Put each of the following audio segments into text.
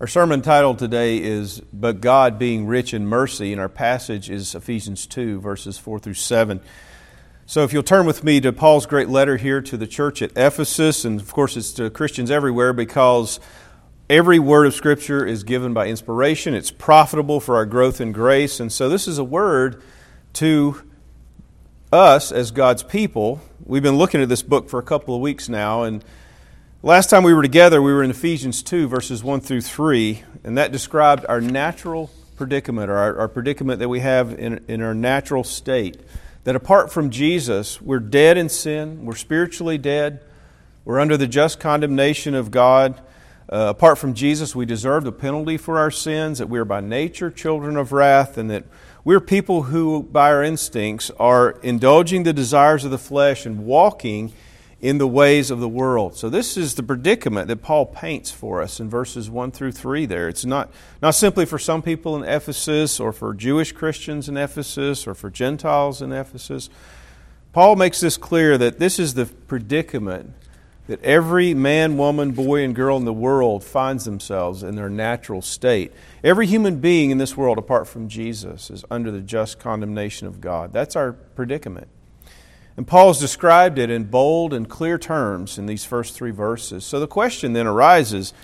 Our sermon title today is But God Being Rich in Mercy, and our passage is Ephesians 2, verses 4 through 7. So if you'll turn with me to Paul's great letter here to the church at Ephesus, and of course it's to Christians everywhere because every word of Scripture is given by inspiration. It's profitable for our growth in grace. And so this is a word to us as God's people. We've been looking at this book for a couple of weeks now, and Last time we were together, we were in Ephesians 2, verses 1 through 3, and that described our natural predicament, or our, our, predicament that we have in, in our natural state. That apart from Jesus, we're dead in sin, we're spiritually dead, we're under the just condemnation of God. Uh, apart from Jesus, we deserve the penalty for our sins, that we are by nature children of wrath, and that we're people who, by our instincts, are indulging the desires of the flesh and walking in the ways of the world. So, this is the predicament that Paul paints for us in verses 1 through 3 there. It's not, not simply for some people in Ephesus or for Jewish Christians in Ephesus or for Gentiles in Ephesus. Paul makes this clear that this is the predicament that every man, woman, boy, and girl in the world finds themselves in their natural state. Every human being in this world, apart from Jesus, is under the just condemnation of God. That's our predicament. And Paul has described it in bold and clear terms in these first three verses. So the question then arises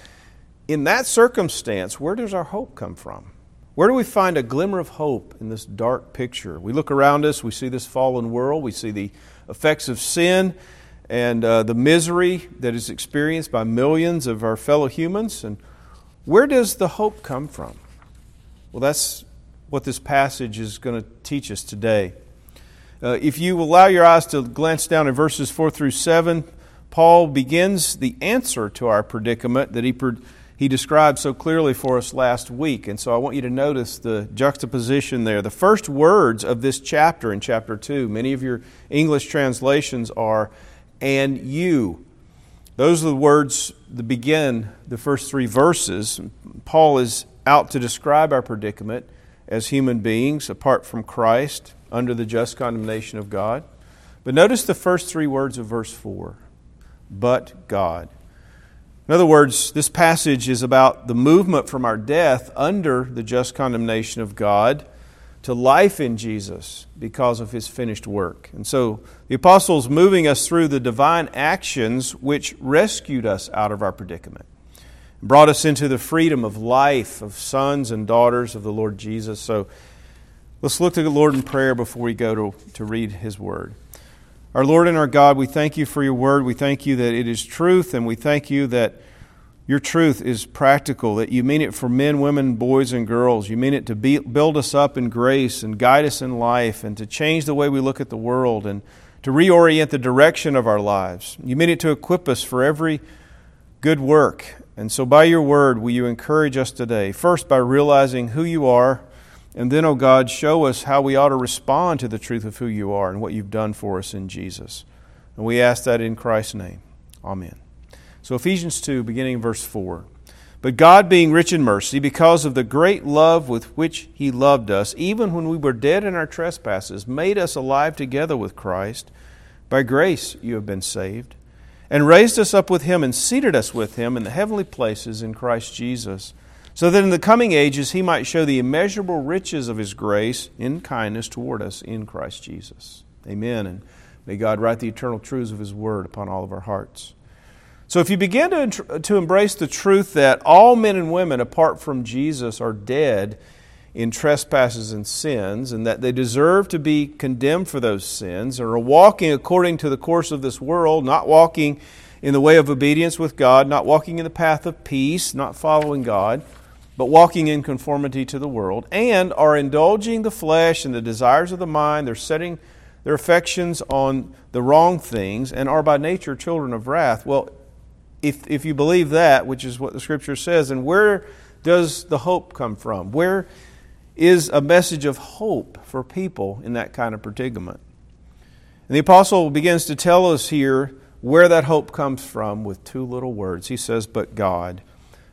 in that circumstance, where does our hope come from? Where do we find a glimmer of hope in this dark picture? We look around us, we see this fallen world, we see the effects of sin and uh, the misery that is experienced by millions of our fellow humans. And where does the hope come from? Well, that's what this passage is going to teach us today. Uh, if you allow your eyes to glance down in verses 4 through 7, Paul begins the answer to our predicament that he, he described so clearly for us last week. And so I want you to notice the juxtaposition there. The first words of this chapter in chapter 2, many of your English translations are, and you. Those are the words that begin the first three verses. Paul is out to describe our predicament as human beings apart from Christ under the just condemnation of God. But notice the first three words of verse 4 but God. In other words, this passage is about the movement from our death under the just condemnation of God to life in Jesus because of his finished work. And so the apostles moving us through the divine actions which rescued us out of our predicament, brought us into the freedom of life of sons and daughters of the Lord Jesus. So Let's look to the Lord in prayer before we go to, to read His Word. Our Lord and our God, we thank you for your Word. We thank you that it is truth, and we thank you that your truth is practical, that you mean it for men, women, boys, and girls. You mean it to be, build us up in grace and guide us in life and to change the way we look at the world and to reorient the direction of our lives. You mean it to equip us for every good work. And so, by your word, will you encourage us today? First, by realizing who you are and then, O oh God, show us how we ought to respond to the truth of who you are and what you've done for us in Jesus. And we ask that in Christ's name. Amen. So, Ephesians 2, beginning in verse 4. But God, being rich in mercy, because of the great love with which He loved us, even when we were dead in our trespasses, made us alive together with Christ. By grace you have been saved, and raised us up with Him, and seated us with Him in the heavenly places in Christ Jesus so that in the coming ages he might show the immeasurable riches of his grace in kindness toward us in Christ Jesus. Amen. And may God write the eternal truths of his word upon all of our hearts. So, if you begin to, to embrace the truth that all men and women, apart from Jesus, are dead in trespasses and sins, and that they deserve to be condemned for those sins, or are walking according to the course of this world, not walking in the way of obedience with God, not walking in the path of peace, not following God, but walking in conformity to the world, and are indulging the flesh and the desires of the mind. They're setting their affections on the wrong things and are by nature children of wrath. Well, if, if you believe that, which is what the scripture says, then where does the hope come from? Where is a message of hope for people in that kind of predicament? And the apostle begins to tell us here where that hope comes from with two little words. He says, But God.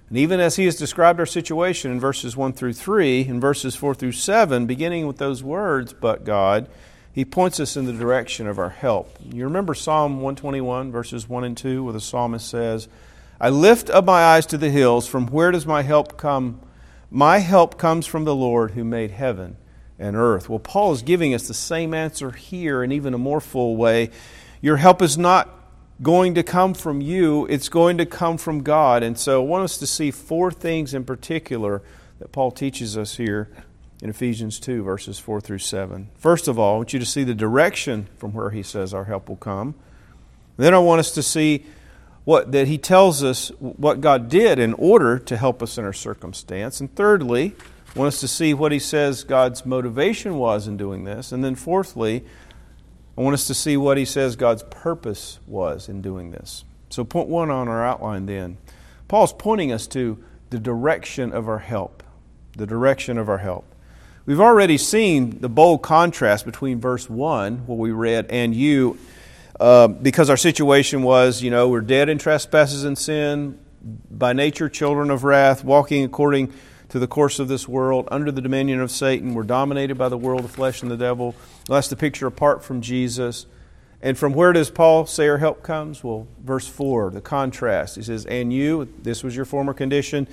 And even as he has described our situation in verses 1 through 3, in verses 4 through 7, beginning with those words, but God, he points us in the direction of our help. You remember Psalm 121, verses 1 and 2, where the psalmist says, I lift up my eyes to the hills. From where does my help come? My help comes from the Lord who made heaven and earth. Well, Paul is giving us the same answer here in even a more full way. Your help is not going to come from you, it's going to come from God. And so I want us to see four things in particular that Paul teaches us here in Ephesians 2, verses 4 through 7. First of all, I want you to see the direction from where he says our help will come. Then I want us to see what, that he tells us what God did in order to help us in our circumstance. And thirdly, I want us to see what he says God's motivation was in doing this. And then fourthly, I want us to see what he says God's purpose was in doing this. So, point one on our outline then. Paul's pointing us to the direction of our help. The direction of our help. We've already seen the bold contrast between verse 1, what we read, and you, uh, because our situation was, you know, we're dead in trespasses and sin, by nature children of wrath, walking according to the course of this world, under the dominion of Satan. We're dominated by the world, the flesh, and the devil. That's the picture apart from Jesus. And from where does Paul say our help comes? Well, verse 4, the contrast. He says, And you, this was your former condition.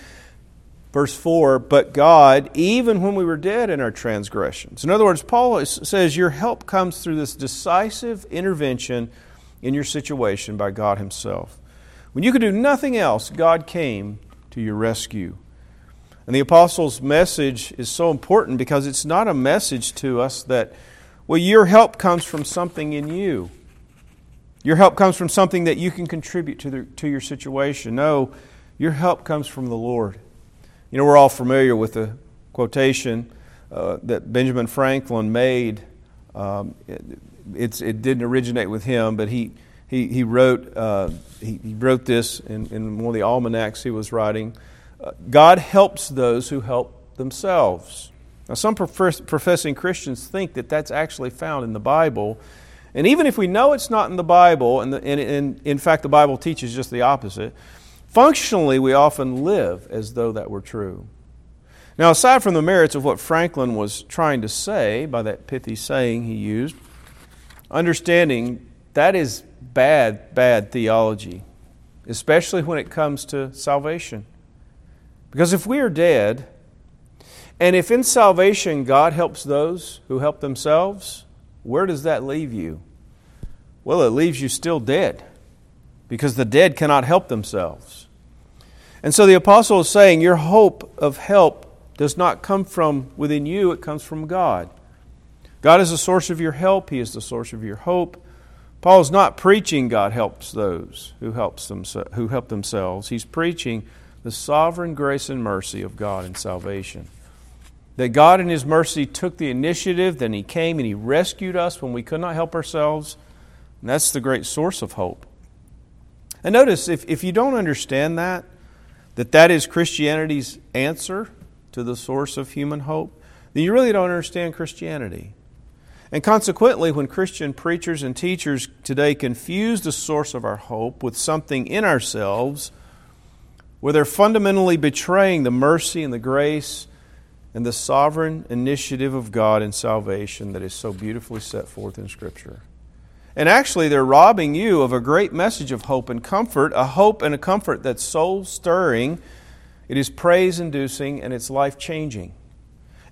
Verse 4, but God, even when we were dead in our transgressions. In other words, Paul says your help comes through this decisive intervention in your situation by God Himself. When you could do nothing else, God came to your rescue. And the apostles' message is so important because it's not a message to us that, well, your help comes from something in you. Your help comes from something that you can contribute to, the, to your situation. No, your help comes from the Lord. You know, we're all familiar with the quotation uh, that Benjamin Franklin made. Um, it, it, didn't originate with him, but he, he, he, wrote, uh, he, he, wrote this in, in one of the almanacs he was writing. God helps those who help themselves. Now, some professing Christians think that that's actually found in the Bible. And even if we know it's not in the Bible, and, the, and, and, in fact the Bible teaches just the opposite, functionally we often live as though that were true. Now, aside from the merits of what Franklin was trying to say by that pithy saying he used, understanding that is bad, bad theology, especially when it comes to salvation. Because if we are dead, and if in salvation God helps those who help themselves, where does that leave you? Well, it leaves you still dead because the dead cannot help themselves. And so the apostle is saying your hope of help does not come from within you, it comes from God. God is the source of your help, He is the source of your hope. Paul is not preaching God helps those who, helps them, who help themselves. He's preaching the sovereign grace and mercy of God in salvation. That God, in His mercy, took the initiative, then He came and He rescued us when we could not help ourselves. And that's the great source of hope. And notice, if, if you don't understand that, that that is Christianity's answer to the source of human hope, then you really don't understand Christianity. And consequently, when Christian preachers and teachers today confuse the source of our hope with something in ourselves, where they're fundamentally betraying the mercy and the grace and the sovereign initiative of God in salvation that is so beautifully set forth in Scripture. And actually, they're robbing you of a great message of hope and comfort, a hope and a comfort that's soul stirring, it is praise inducing, and it's life changing.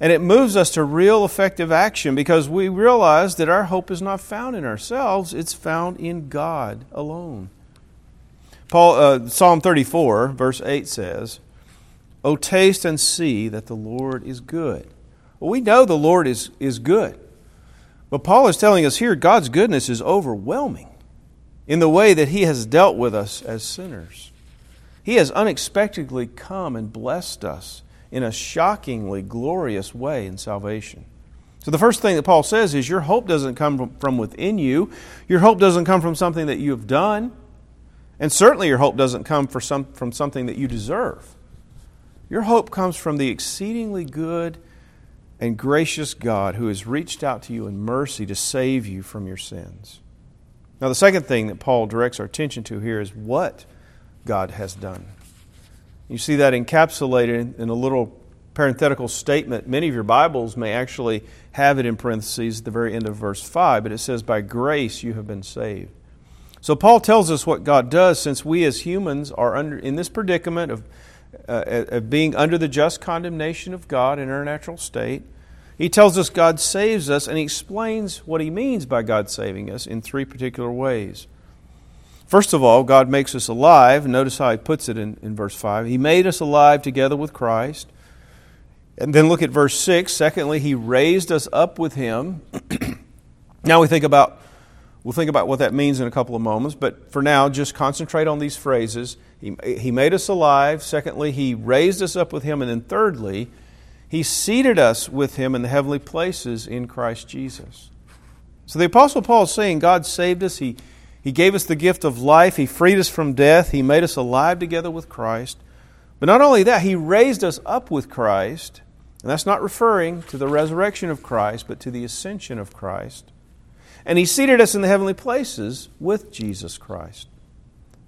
And it moves us to real effective action because we realize that our hope is not found in ourselves, it's found in God alone. Paul, uh, Psalm 34, verse 8 says, Oh, taste and see that the Lord is good. Well, we know the Lord is, is good. But Paul is telling us here God's goodness is overwhelming in the way that He has dealt with us as sinners. He has unexpectedly come and blessed us in a shockingly glorious way in salvation. So, the first thing that Paul says is your hope doesn't come from within you, your hope doesn't come from something that you have done. And certainly your hope doesn't come some, from something that you deserve. Your hope comes from the exceedingly good and gracious God who has reached out to you in mercy to save you from your sins. Now, the second thing that Paul directs our attention to here is what God has done. You see that encapsulated in a little parenthetical statement. Many of your Bibles may actually have it in parentheses at the very end of verse 5, but it says, By grace you have been saved So Paul tells us what God does since we as humans are under, in this predicament of, uh, of being under the just condemnation of God in our natural state. He tells us God saves us, and he explains what he means by God saving us in three particular ways. First of all, God makes us alive. Notice how he puts it in, in verse 5. He made us alive together with Christ. And then look at verse 6. Secondly, he raised us up with him. now we think about we'll think about what that means in a couple of moments, but for now just concentrate on these phrases. He, he made us alive. Secondly, he raised us up with him and then thirdly, he seated us with him in the heavenly places in Christ Jesus. So the apostle Paul is saying God saved us, he he gave us the gift of life. He freed us from death. He made us alive together with Christ. But not only that, He raised us up with Christ and that's not referring to the resurrection of Christ, but to the ascension of Christ. And He seated us in the heavenly places with Jesus Christ.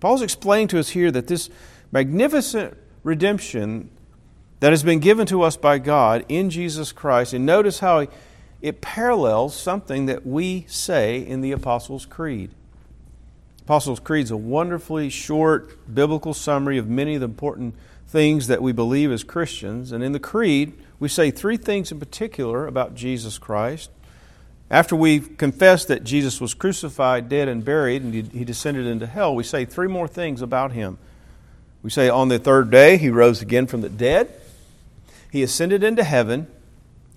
Paul's explaining to us here that this magnificent redemption that has been given to us by God in Jesus Christ, and notice how it parallels something that we say in the Apostles' Creed. Apostles' Creed is a wonderfully short biblical summary of many of the important things that we believe as Christians. And in the Creed, we say three things in particular about Jesus Christ. After we confess that Jesus was crucified, dead, and buried, and he descended into hell, we say three more things about him. We say on the third day, he rose again from the dead, he ascended into heaven,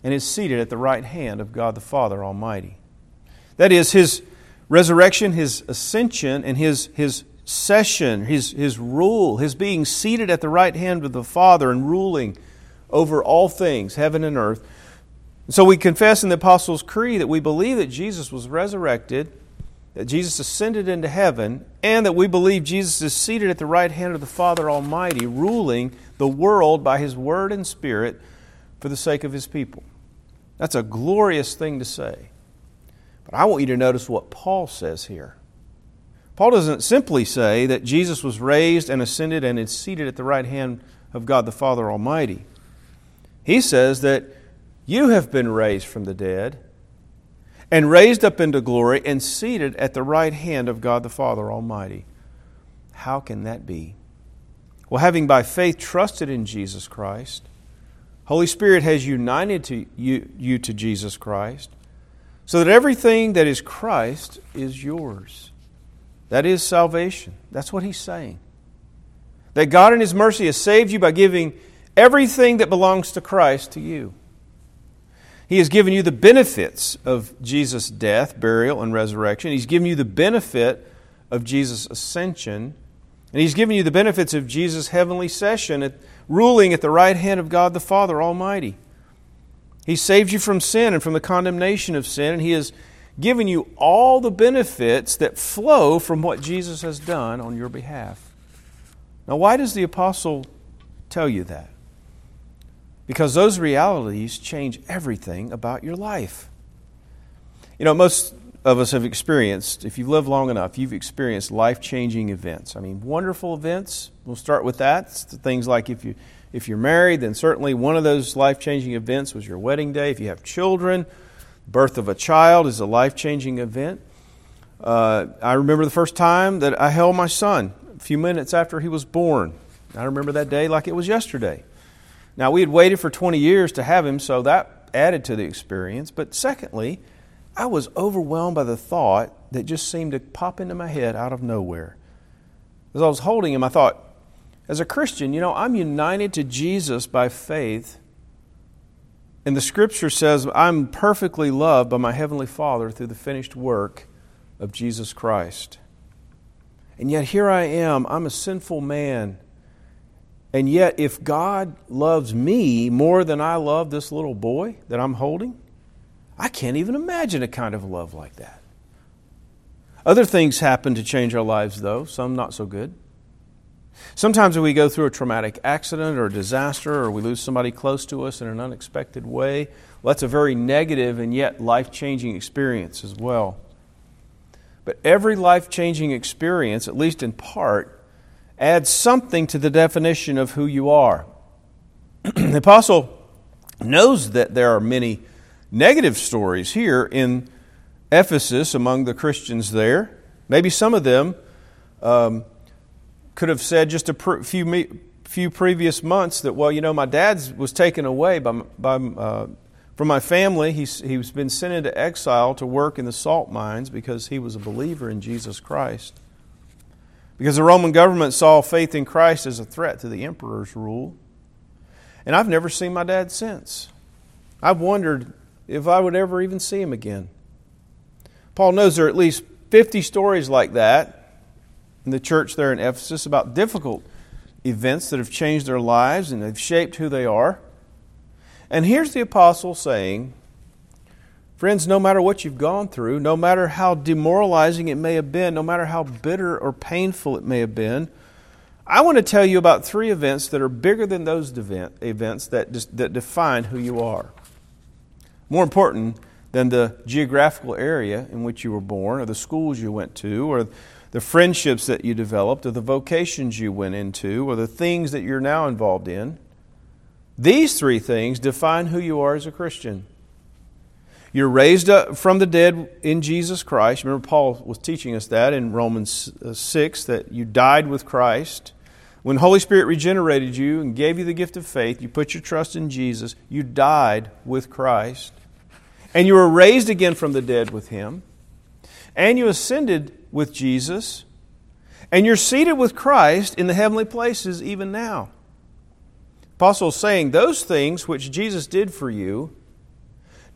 and is seated at the right hand of God the Father Almighty. That is, his resurrection, his ascension, and his, his session, his, his rule, his being seated at the right hand of the Father and ruling over all things, heaven and earth. So we confess in the Apostles' Creed that we believe that Jesus was resurrected, that Jesus ascended into heaven, and that we believe Jesus is seated at the right hand of the Father Almighty, ruling the world by His Word and Spirit for the sake of His people. That's a glorious thing to say. But I want you to notice what Paul says here. Paul doesn't simply say that Jesus was raised and ascended and is seated at the right hand of God the Father Almighty. He says that you have been raised from the dead and raised up into glory and seated at the right hand of God the Father Almighty. How can that be? Well, having by faith trusted in Jesus Christ, Holy Spirit has united to you, you to Jesus Christ, so that everything that is Christ is yours. That is salvation. That's what he's saying. That God in His mercy has saved you by giving everything that belongs to Christ to you. He has given you the benefits of Jesus' death, burial, and resurrection. He's given you the benefit of Jesus' ascension. And He's given you the benefits of Jesus' heavenly session, at, ruling at the right hand of God the Father Almighty. He saved you from sin and from the condemnation of sin, and He has given you all the benefits that flow from what Jesus has done on your behalf. Now, why does the apostle tell you that? Because those realities change everything about your life. You know, most of us have experienced, if you've lived long enough, you've experienced life changing events. I mean, wonderful events. We'll start with that. Things like if, you, if you're married, then certainly one of those life changing events was your wedding day. If you have children, birth of a child is a life changing event. Uh, I remember the first time that I held my son a few minutes after he was born. I remember that day like it was yesterday. Now, we had waited for 20 years to have him, so that added to the experience. But secondly, I was overwhelmed by the thought that just seemed to pop into my head out of nowhere. As I was holding him, I thought, as a Christian, you know, I'm united to Jesus by faith. And the scripture says, I'm perfectly loved by my Heavenly Father through the finished work of Jesus Christ. And yet here I am, I'm a sinful man and yet, if God loves me more than I love this little boy that I'm holding, I can't even imagine a kind of love like that. Other things happen to change our lives, though, some not so good. Sometimes we go through a traumatic accident or a disaster, or we lose somebody close to us in an unexpected way. Well, that's a very negative and yet life changing experience as well. But every life changing experience, at least in part, adds something to the definition of who you are. the apostle knows that there are many negative stories here in Ephesus among the Christians there. Maybe some of them um, could have said just a pr- few, me- few previous months that, well, you know, my dad was taken away by, by, uh, from my family. He's, he's been sent into exile to work in the salt mines because he was a believer in Jesus Christ. Because the Roman government saw faith in Christ as a threat to the emperor's rule. And I've never seen my dad since. I've wondered if I would ever even see him again. Paul knows there are at least 50 stories like that in the church there in Ephesus about difficult events that have changed their lives and have shaped who they are. And here's the apostle saying, Friends, no matter what you've gone through, no matter how demoralizing it may have been, no matter how bitter or painful it may have been, I want to tell you about three events that are bigger than those events that, that define who you are. More important than the geographical area in which you were born, or the schools you went to, or the friendships that you developed, or the vocations you went into, or the things that you're now involved in. These three things define who you are as a Christian. You're raised up from the dead in Jesus Christ. Remember, Paul was teaching us that in Romans uh, 6 that you died with Christ. When Holy Spirit regenerated you and gave you the gift of faith, you put your trust in Jesus, you died with Christ. And you were raised again from the dead with Him. And you ascended with Jesus. And you're seated with Christ in the heavenly places even now. Apostle saying those things which Jesus did for you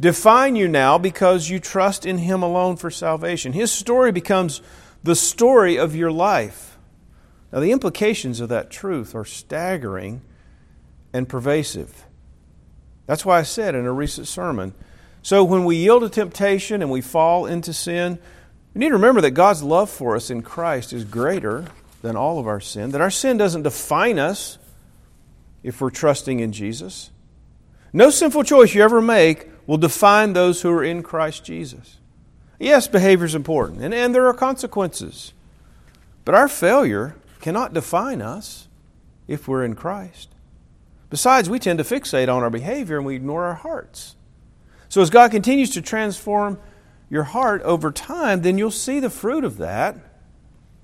define you now because you trust in Him alone for salvation. His story becomes the story of your life. Now, the implications of that truth are staggering and pervasive. That's why I said in a recent sermon so when we yield to temptation and we fall into sin, we need to remember that God's love for us in Christ is greater than all of our sin, that our sin doesn't define us if we're trusting in Jesus. No sinful choice you ever make will define those who are in Christ Jesus. Yes, behavior is important, and, and there are consequences. But our failure cannot define us if we're in Christ. Besides, we tend to fixate on our behavior and we ignore our hearts. So, as God continues to transform your heart over time, then you'll see the fruit of that.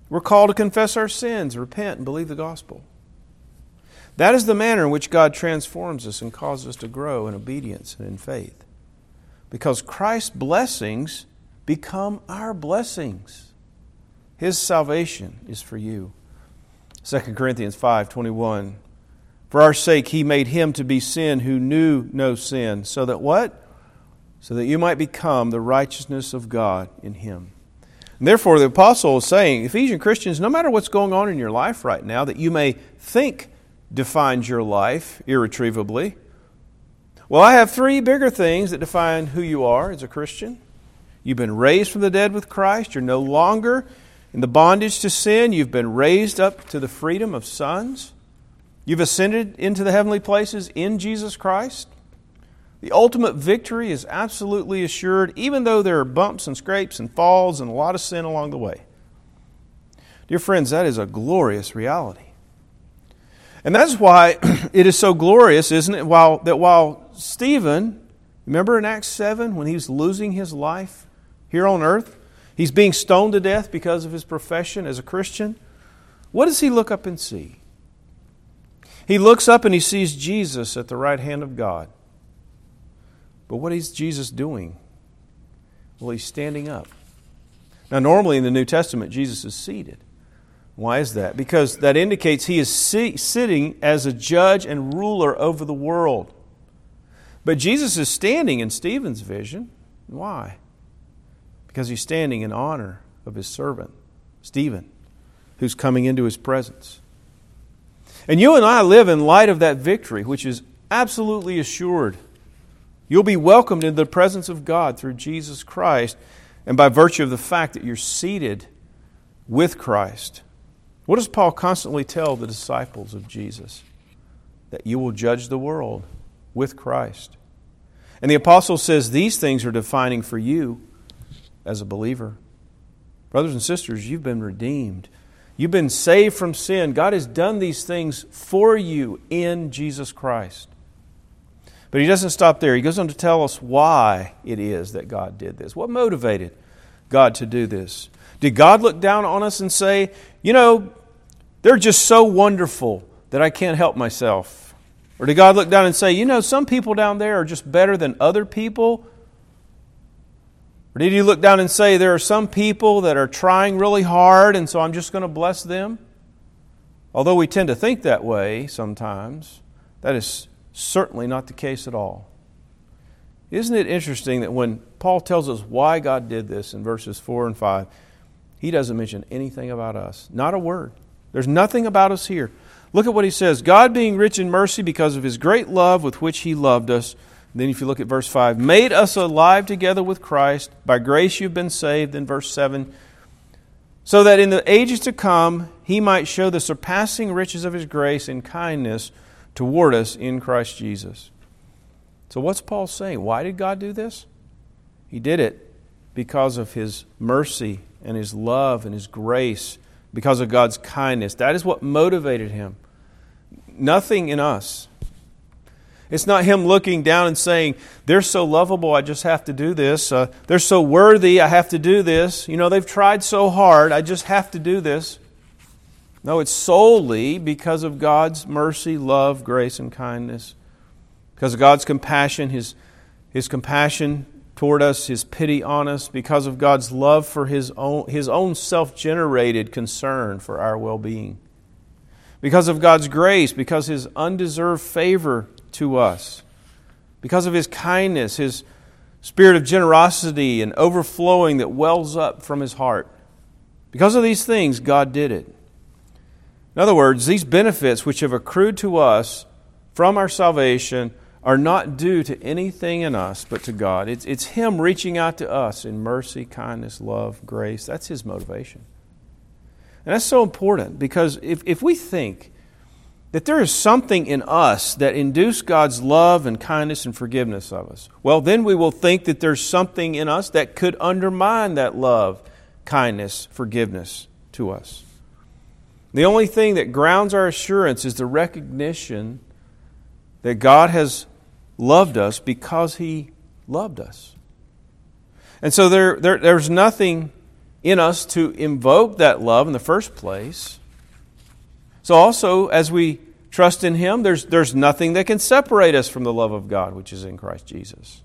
We're called to confess our sins, repent, and believe the gospel. That is the manner in which God transforms us and causes us to grow in obedience and in faith. Because Christ's blessings become our blessings. His salvation is for you. 2 Corinthians 5:21 For our sake he made him to be sin who knew no sin, so that what? so that you might become the righteousness of God in Him. And therefore, the apostle is saying, Ephesian Christians, no matter what's going on in your life right now that you may think defines your life irretrievably, well, I have three bigger things that define who you are as a Christian. You've been raised from the dead with Christ. You're no longer in the bondage to sin. You've been raised up to the freedom of sons. You've ascended into the heavenly places in Jesus Christ. The ultimate victory is absolutely assured, even though there are bumps and scrapes and falls and a lot of sin along the way. Dear friends, that is a glorious reality. And that's why it is so glorious, isn't it? While, that while Stephen, remember in Acts 7 when he was losing his life here on earth? He's being stoned to death because of his profession as a Christian. What does he look up and see? He looks up and he sees Jesus at the right hand of God. But what is Jesus doing? Well, he's standing up. Now, normally in the New Testament, Jesus is seated. Why is that? Because that indicates he is sitting as a judge and ruler over the world. But Jesus is standing in Stephen's vision. Why? Because he's standing in honor of his servant, Stephen, who's coming into his presence. And you and I live in light of that victory, which is absolutely assured. You'll be welcomed into the presence of God through Jesus Christ and by virtue of the fact that you're seated with Christ. What does Paul constantly tell the disciples of Jesus? That you will judge the world with Christ. And the apostle says these things are defining for you as a believer. Brothers and sisters, you've been redeemed. You've been saved from sin. God has done these things for you in Jesus Christ. But he doesn't stop there. He goes on to tell us why it is that God did this. What motivated God to do this? Did God look down on us and say, you know, they're just so wonderful that I can't help myself? Or did God look down and say, you know, some people down there are just better than other people? Or did He look down and say, there are some people that are trying really hard and so I'm just going to bless them? Although we tend to think that way sometimes, that is certainly not the case at all. Isn't it interesting that when Paul tells us why God did this in verses 4 and 5, he doesn't mention anything about us? Not a word. There's nothing about us here. Look at what he says God, being rich in mercy because of his great love with which he loved us. then, if you look at verse 5, made us alive together with Christ. By grace you've been saved. Then, verse 7, so that in the ages to come he might show the surpassing riches of his grace and kindness toward us in Christ Jesus. So, what's Paul saying? Why did God do this? He did it because of his mercy and his love and his grace, because of God's kindness. That is what motivated him. Nothing in us. It's not him looking down and saying, They're so lovable, I just have to do this. Uh, they're so worthy, I have to do this. You know, they've tried so hard, I just have to do this. No, it's solely because of God's mercy, love, grace, and kindness because of God's compassion, His, His compassion toward us, His pity on us, because of God's love for His own, His own self generated concern for our well being, because of God's grace, because His undeserved favor to us, because of His kindness, His spirit of generosity and overflowing that wells up from His heart. Because of these things, God did it. In other words, these benefits which have accrued to us from our salvation are not due to anything in us but to God. It's, it's Him reaching out to us in mercy, kindness, love, grace. That's His motivation. And that's so important because if, if we think that there is something in us that induces God's love and kindness and forgiveness of us, well, then we will think that there's something in us that could undermine that love, kindness, forgiveness to us. The only thing that grounds our assurance is the recognition that God has loved us because he loved us. And so there, there, there's nothing in us to invoke that love in the first place. So also, as we trust in him, there's, there's nothing that can separate us from the love of God, which is in Christ Jesus.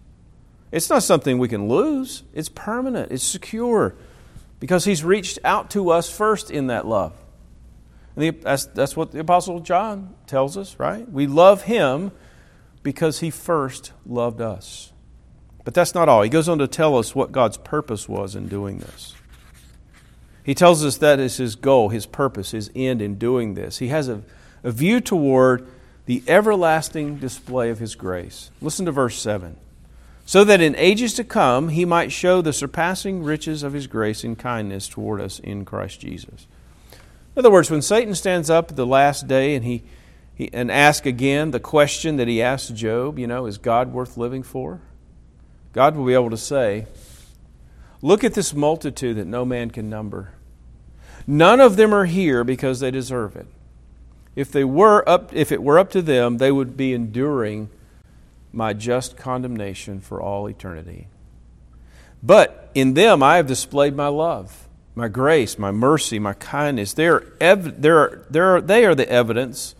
It's not something we can lose, it's permanent, it's secure, because he's reached out to us first in that love. The, that's, that's what the Apostle John tells us, right? We love him because he first loved us. But that's not all. He goes on to tell us what God's purpose was in doing this. He tells us that is his goal, his purpose, his end in doing this. He has a, a view toward the everlasting display of his grace. Listen to verse 7. So that in ages to come he might show the surpassing riches of his grace and kindness toward us in Christ Jesus. In other words, when Satan stands up at the last day and he and ask again the question that he asked Job, you know, is God worth living for? God will be able to say, Look at this multitude that no man can number. None of them are here because they deserve it. If they were up if it were up to them, they would be enduring my just condemnation for all eternity. But in them I have displayed my love, my grace, my mercy, my kindness. They are, ev- they are, they are, they are the evidence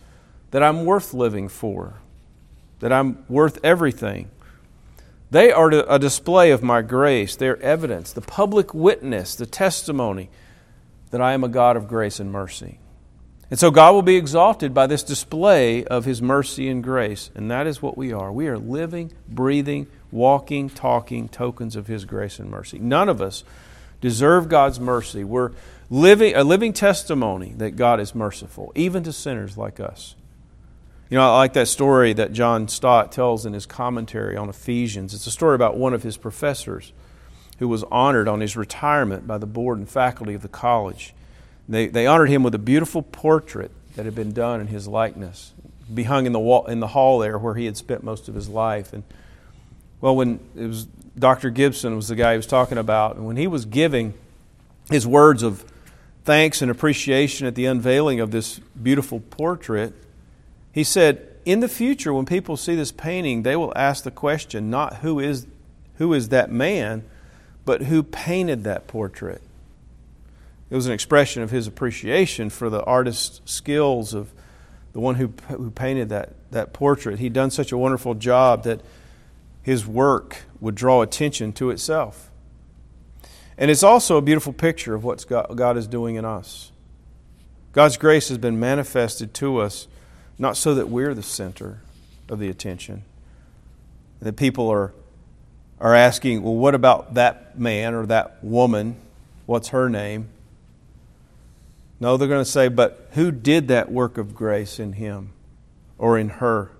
that I'm worth living for, that I'm worth everything. They are a display of my grace, their evidence, the public witness, the testimony that I am a God of grace and mercy. And so God will be exalted by this display of His mercy and grace. And that is what we are. We are living, breathing, walking, talking tokens of His grace and mercy. None of us deserve God's mercy. We're living a living testimony that God is merciful, even to sinners like us. You know, I like that story that John Stott tells in his commentary on Ephesians. It's a story about one of his professors who was honored on his retirement by the board and faculty of the college. They, they honored him with a beautiful portrait that had been done in his likeness, be hung in the, wall, in the hall there where he had spent most of his life. And well, when it was Dr. Gibson was the guy he was talking about, and when he was giving his words of thanks and appreciation at the unveiling of this beautiful portrait, he said, in the future, when people see this painting, they will ask the question not who is, who is that man, but who painted that portrait. It was an expression of his appreciation for the artist's skills of the one who, who painted that, that portrait. He'd done such a wonderful job that his work would draw attention to itself. And it's also a beautiful picture of what God is doing in us. God's grace has been manifested to us not so that we're the center of the attention. That people are, are asking, well, what about that man or that woman? What's her name? No, they're going to say, but who did that work of grace in him or in her?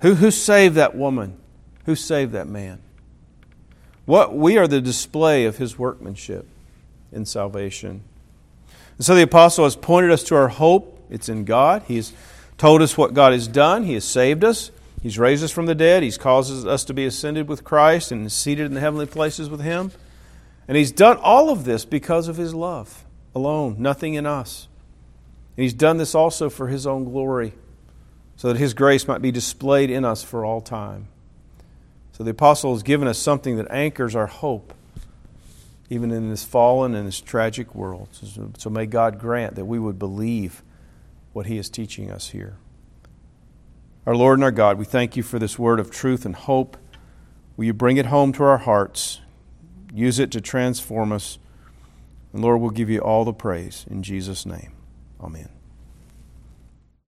Who, who saved that woman? Who saved that man? What, we are the display of his workmanship in salvation. And so the apostle has pointed us to our hope. It's in God. He has told us what God has done. He has saved us. He's raised us from the dead. He's caused us to be ascended with Christ and seated in the heavenly places with Him. And He's done all of this because of His love alone, nothing in us. And He's done this also for His own glory, so that His grace might be displayed in us for all time. So the apostle has given us something that anchors our hope even in this fallen and this tragic world. So, may God grant that we would believe what He is teaching us here. Our Lord and our God, we thank you for this word of truth and hope. Will you bring it home to our hearts? Use it to transform us. And Lord, we'll give you all the praise. In Jesus' name, amen.